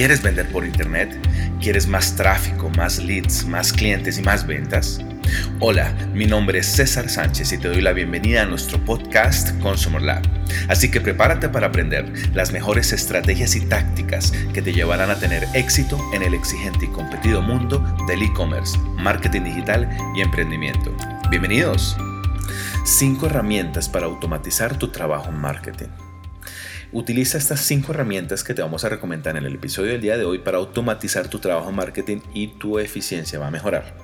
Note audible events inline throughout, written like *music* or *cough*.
¿Quieres vender por internet? ¿Quieres más tráfico, más leads, más clientes y más ventas? Hola, mi nombre es César Sánchez y te doy la bienvenida a nuestro podcast Consumer Lab. Así que prepárate para aprender las mejores estrategias y tácticas que te llevarán a tener éxito en el exigente y competido mundo del e-commerce, marketing digital y emprendimiento. Bienvenidos. 5 herramientas para automatizar tu trabajo en marketing. Utiliza estas cinco herramientas que te vamos a recomendar en el episodio del día de hoy para automatizar tu trabajo en marketing y tu eficiencia va a mejorar.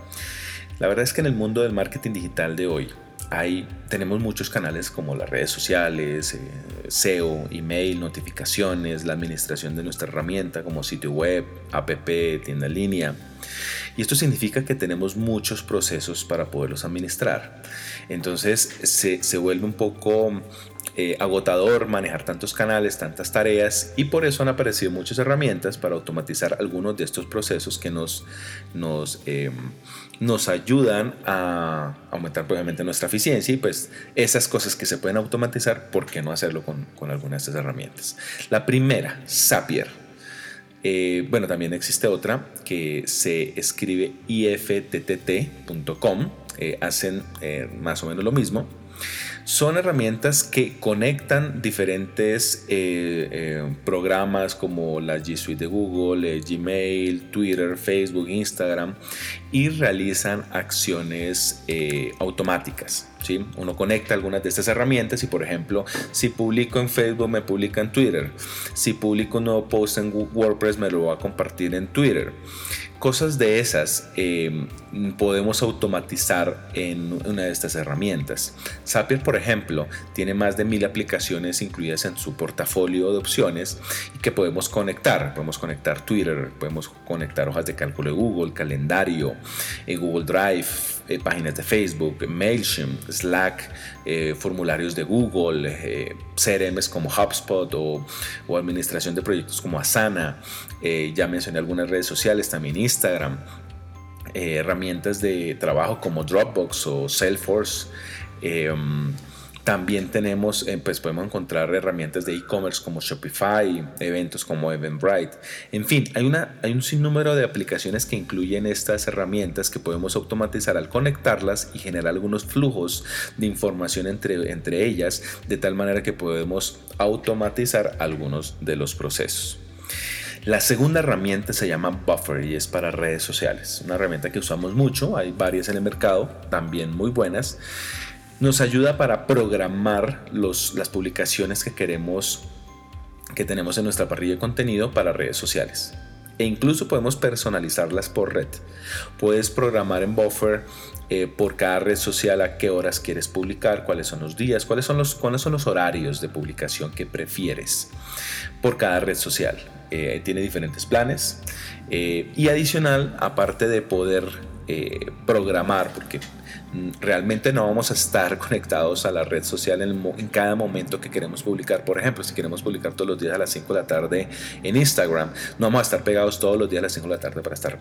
La verdad es que en el mundo del marketing digital de hoy hay, tenemos muchos canales como las redes sociales, eh, SEO, email, notificaciones, la administración de nuestra herramienta como sitio web, app, tienda en línea. Y esto significa que tenemos muchos procesos para poderlos administrar. Entonces se, se vuelve un poco eh, agotador manejar tantos canales, tantas tareas y por eso han aparecido muchas herramientas para automatizar algunos de estos procesos que nos, nos, em, nos ayudan a aumentar obviamente nuestra eficiencia y pues esas cosas que se pueden automatizar, ¿por qué no hacerlo con, con alguna de estas herramientas? La primera, Zapier. Eh, bueno, también existe otra que se escribe ifttt.com, eh, hacen más o menos lo mismo son herramientas que conectan diferentes eh, eh, programas como la G Suite de Google, eh, Gmail, Twitter, Facebook, Instagram y realizan acciones automáticas. ¿Sí? Uno conecta algunas de estas herramientas y por ejemplo si publico en Facebook me publica en Twitter. Si publico un nuevo post en WordPress me lo va a compartir en Twitter. Cosas de esas em, podemos automatizar en una de estas herramientas. Zapier, por ejemplo, tiene más de mil aplicaciones incluidas en su portafolio de opciones y que podemos conectar. Podemos conectar Twitter, podemos conectar hojas de cálculo de Google, calendario, eh, Google Drive, eh, páginas de Facebook, MailChimp, Slack, eh, formularios de Google, CRMs como HubSpot o, o, administración de proyectos como Asana. ya mencioné algunas redes sociales, también Instagram, eh, herramientas de trabajo como Dropbox o Salesforce. También tenemos, eh, pues podemos encontrar herramientas de e-commerce como Shopify, eventos como Eventbrite. En fin, hay, una, hay un sinnúmero de aplicaciones que incluyen estas herramientas que podemos automatizar al conectarlas y generar algunos flujos de información entre, entre ellas, de tal manera que podemos automatizar algunos de los procesos. La segunda herramienta se llama Buffer y es para redes sociales. Una herramienta que usamos mucho, hay varias en el mercado, también muy buenas. Nos ayuda para programar las publicaciones que queremos que tenemos en nuestra parrilla de contenido para redes sociales. E incluso podemos personalizarlas por red. Puedes programar en Buffer eh, por cada red social a qué horas quieres publicar, cuáles son los días, cuáles son los, cuáles son los horarios de publicación que prefieres por cada red social. Eh, tiene diferentes planes eh, y adicional, aparte de poder programar, porque realmente no vamos a estar *laughs* conectados a la red social en, cada momento que queremos publicar. Por ejemplo, si queremos publicar todos los días a las 5 de la tarde en Instagram, no vamos a estar pegados todos los días a las 5 de la tarde para estar...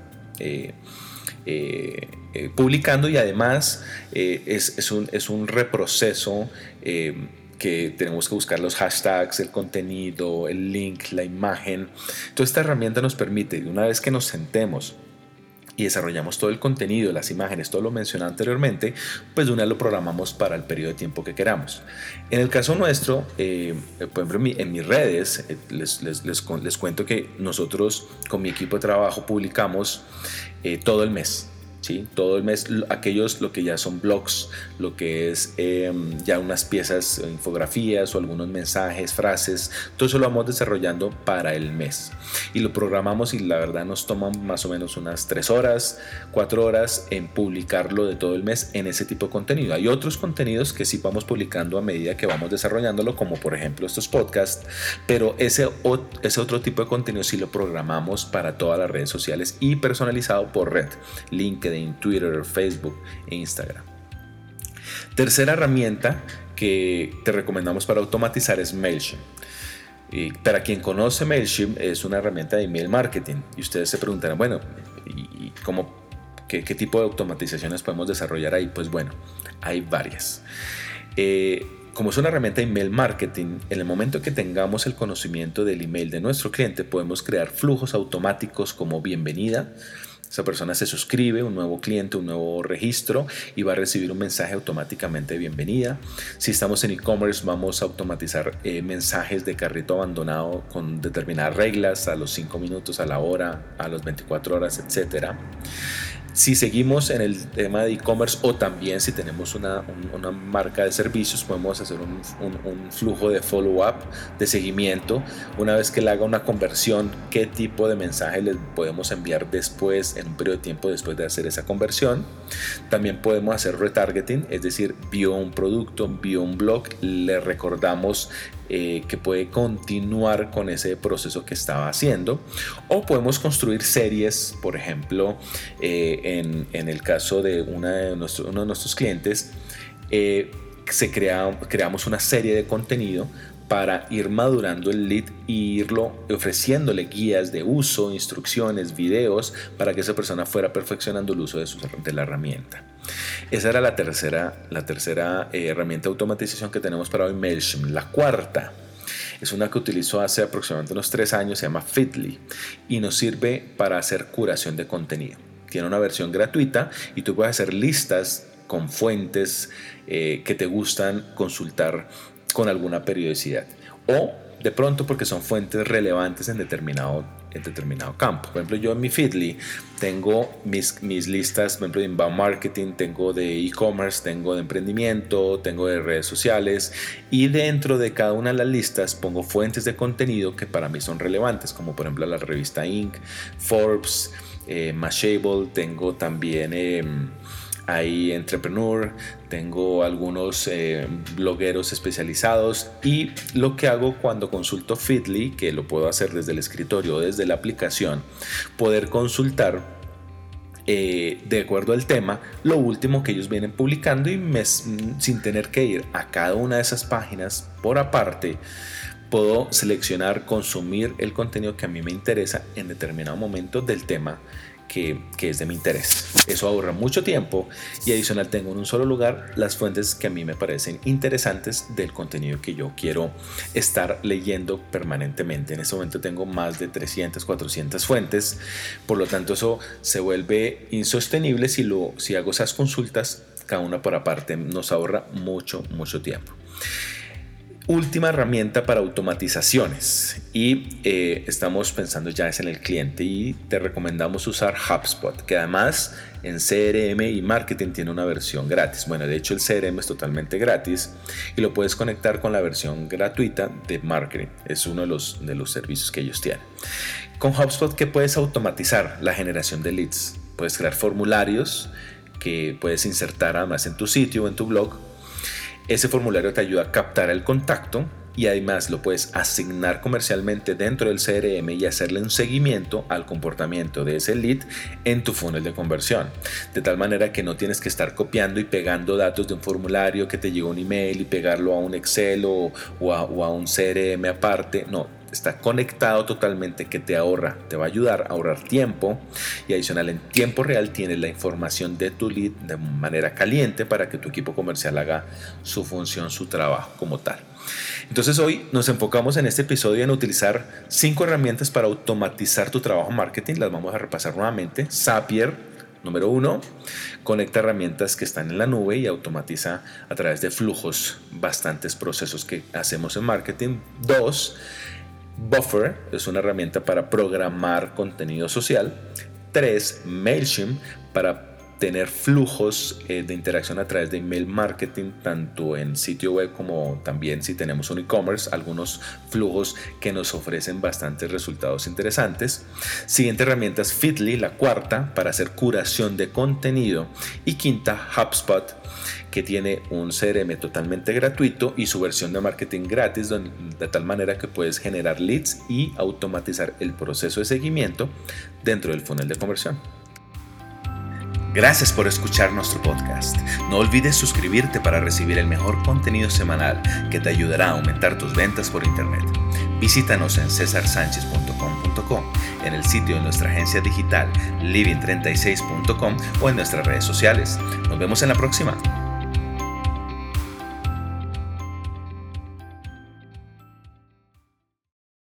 publicando y además es, es, un, es, un, reproceso que tenemos que buscar los hashtags, el contenido, el link, la imagen. Toda esta herramienta nos permite, una vez que nos sentemos y desarrollamos todo el contenido, las imágenes, todo lo mencionado anteriormente, pues una lo programamos para el periodo de tiempo que queramos. En el caso nuestro, eh, por ejemplo, en mis redes, eh, les, les, les, cuento que nosotros con mi equipo de trabajo publicamos eh, todo el mes. Todo el mes, aquellos lo que ya son blogs, lo que es em, ya unas piezas, infografías o algunos mensajes, frases, todo eso lo vamos desarrollando para el mes. Y lo programamos y la verdad nos toma más o menos unas 3 horas, 4 horas en publicarlo de todo el mes en ese tipo de contenido. Hay otros contenidos que sí vamos publicando a medida que vamos desarrollándolo, como por ejemplo estos podcasts, pero ese, ese otro tipo de contenido sí lo programamos para todas las redes sociales y personalizado por red, LinkedIn en Twitter, Facebook e Instagram. Tercera herramienta que te recomendamos para automatizar es MailChimp. Para quien conoce MailChimp es una herramienta de email marketing y ustedes se preguntarán, bueno, ¿y qué, tipo de automatizaciones podemos desarrollar ahí? Pues bueno, hay varias. Eh, como es una herramienta de email marketing, en el momento que tengamos el conocimiento del email de nuestro cliente, podemos crear flujos automáticos como bienvenida, esa persona se suscribe, un nuevo cliente, un nuevo registro y va a recibir un mensaje automáticamente de bienvenida. Si estamos en e-commerce, vamos a automatizar eh, mensajes de carrito abandonado con determinadas reglas a los 5 minutos, a la hora, a los 24 horas, etcétera. Si seguimos en el tema de e-commerce o también si tenemos una, marca de servicios, podemos hacer un, flujo de follow-up, de seguimiento. Una vez que le haga una conversión, qué tipo de mensaje le podemos enviar después, un periodo de tiempo después de hacer esa conversión. También podemos hacer retargeting, es decir, vio un producto, vio un blog, le recordamos eh, que puede continuar con ese proceso que estaba haciendo. O podemos construir series, por ejemplo, eh, en, el caso de, una de uno de nuestros clientes, eh, se crea, creamos una serie de contenido para ir madurando el lead e irlo ofreciéndole guías de uso, instrucciones, videos para que esa persona fuera perfeccionando el uso de, la herramienta. Esa era la tercera, la tercera eh, herramienta de automatización que tenemos para hoy, MailChimp. La cuarta es una que utilizó hace aproximadamente unos tres años, se llama Fitly y nos sirve para hacer curación de contenido. Tiene una versión gratuita y tú puedes hacer listas con fuentes eh, que te gustan consultar con alguna periodicidad. O de pronto porque son fuentes relevantes en determinado, en determinado campo. Por ejemplo, yo en mi Feedly tengo mis, mis listas, por ejemplo, de inbound marketing, tengo de e-commerce, tengo de emprendimiento, tengo de redes sociales y dentro de cada una de las listas pongo fuentes de contenido que para mí son relevantes, como por ejemplo la revista Inc., Forbes, eh, Mashable, tengo también... Em, hay Entrepreneur, tengo algunos eh, blogueros especializados y lo que hago cuando consulto Feedly, que lo puedo hacer desde el escritorio o desde la aplicación, poder consultar eh, de acuerdo al tema lo último que ellos vienen publicando y sin tener que ir a cada una de esas páginas por aparte puedo seleccionar consumir el contenido que a mí me interesa en determinado momento del tema que, es de mi interés. Eso ahorra mucho tiempo y adicional tengo en un solo lugar las fuentes que a mí me parecen interesantes del contenido que yo quiero estar leyendo permanentemente. En este momento tengo más de 300, 400 fuentes, por lo tanto eso se vuelve insostenible si, lo, si hago esas consultas cada una por aparte. Nos ahorra mucho, mucho tiempo última herramienta para automatizaciones. Y eh, estamos pensando ya es en el cliente y te recomendamos usar HubSpot que además en CRM y marketing tiene una versión gratis. Bueno de hecho el CRM es totalmente gratis y lo puedes conectar con la versión gratuita de marketing. Es uno de los, de los servicios que ellos tienen. Con HubSpot que puedes automatizar la generación de leads. Puedes crear formularios que puedes insertar además en tu sitio o en tu blog ese formulario te ayuda a captar el contacto y además lo puedes asignar comercialmente dentro del CRM y hacerle un seguimiento al comportamiento de ese lead en tu funnel de conversión. De tal manera que no tienes que estar copiando y pegando datos de un formulario que te llegó un email y pegarlo a un Excel o, a, o a un CRM aparte. No, está conectado totalmente que te ahorra, te va a ayudar a ahorrar tiempo y adicional en tiempo real tienes la información de tu lead de manera caliente para que tu equipo comercial haga su función, su trabajo como tal. Entonces hoy nos enfocamos en este episodio en utilizar cinco herramientas para automatizar tu trabajo marketing. Las vamos a repasar nuevamente. Zapier, Número uno, conecta herramientas que están en la nube y automatiza a través de flujos bastantes procesos que hacemos en marketing. Dos, Buffer es una herramienta para programar contenido social. 3. MailChimp para tener flujos eh, de interacción a través de email marketing, tanto en sitio web como también si tenemos un e-commerce, algunos flujos que nos ofrecen bastantes resultados interesantes. Siguiente herramienta es Fitly, la cuarta, para hacer curación de contenido. Y quinta, HubSpot, que tiene un CRM totalmente gratuito y su versión de marketing gratis, de tal manera que puedes generar leads y automatizar el proceso de seguimiento dentro del funnel de conversión. Gracias por escuchar nuestro podcast. No olvides suscribirte para recibir el mejor contenido semanal que te ayudará a aumentar tus ventas por Internet. Visítanos en cesarsanchez.com.co, en el sitio de nuestra agencia digital living36.com o en nuestras redes sociales. Nos vemos en la próxima.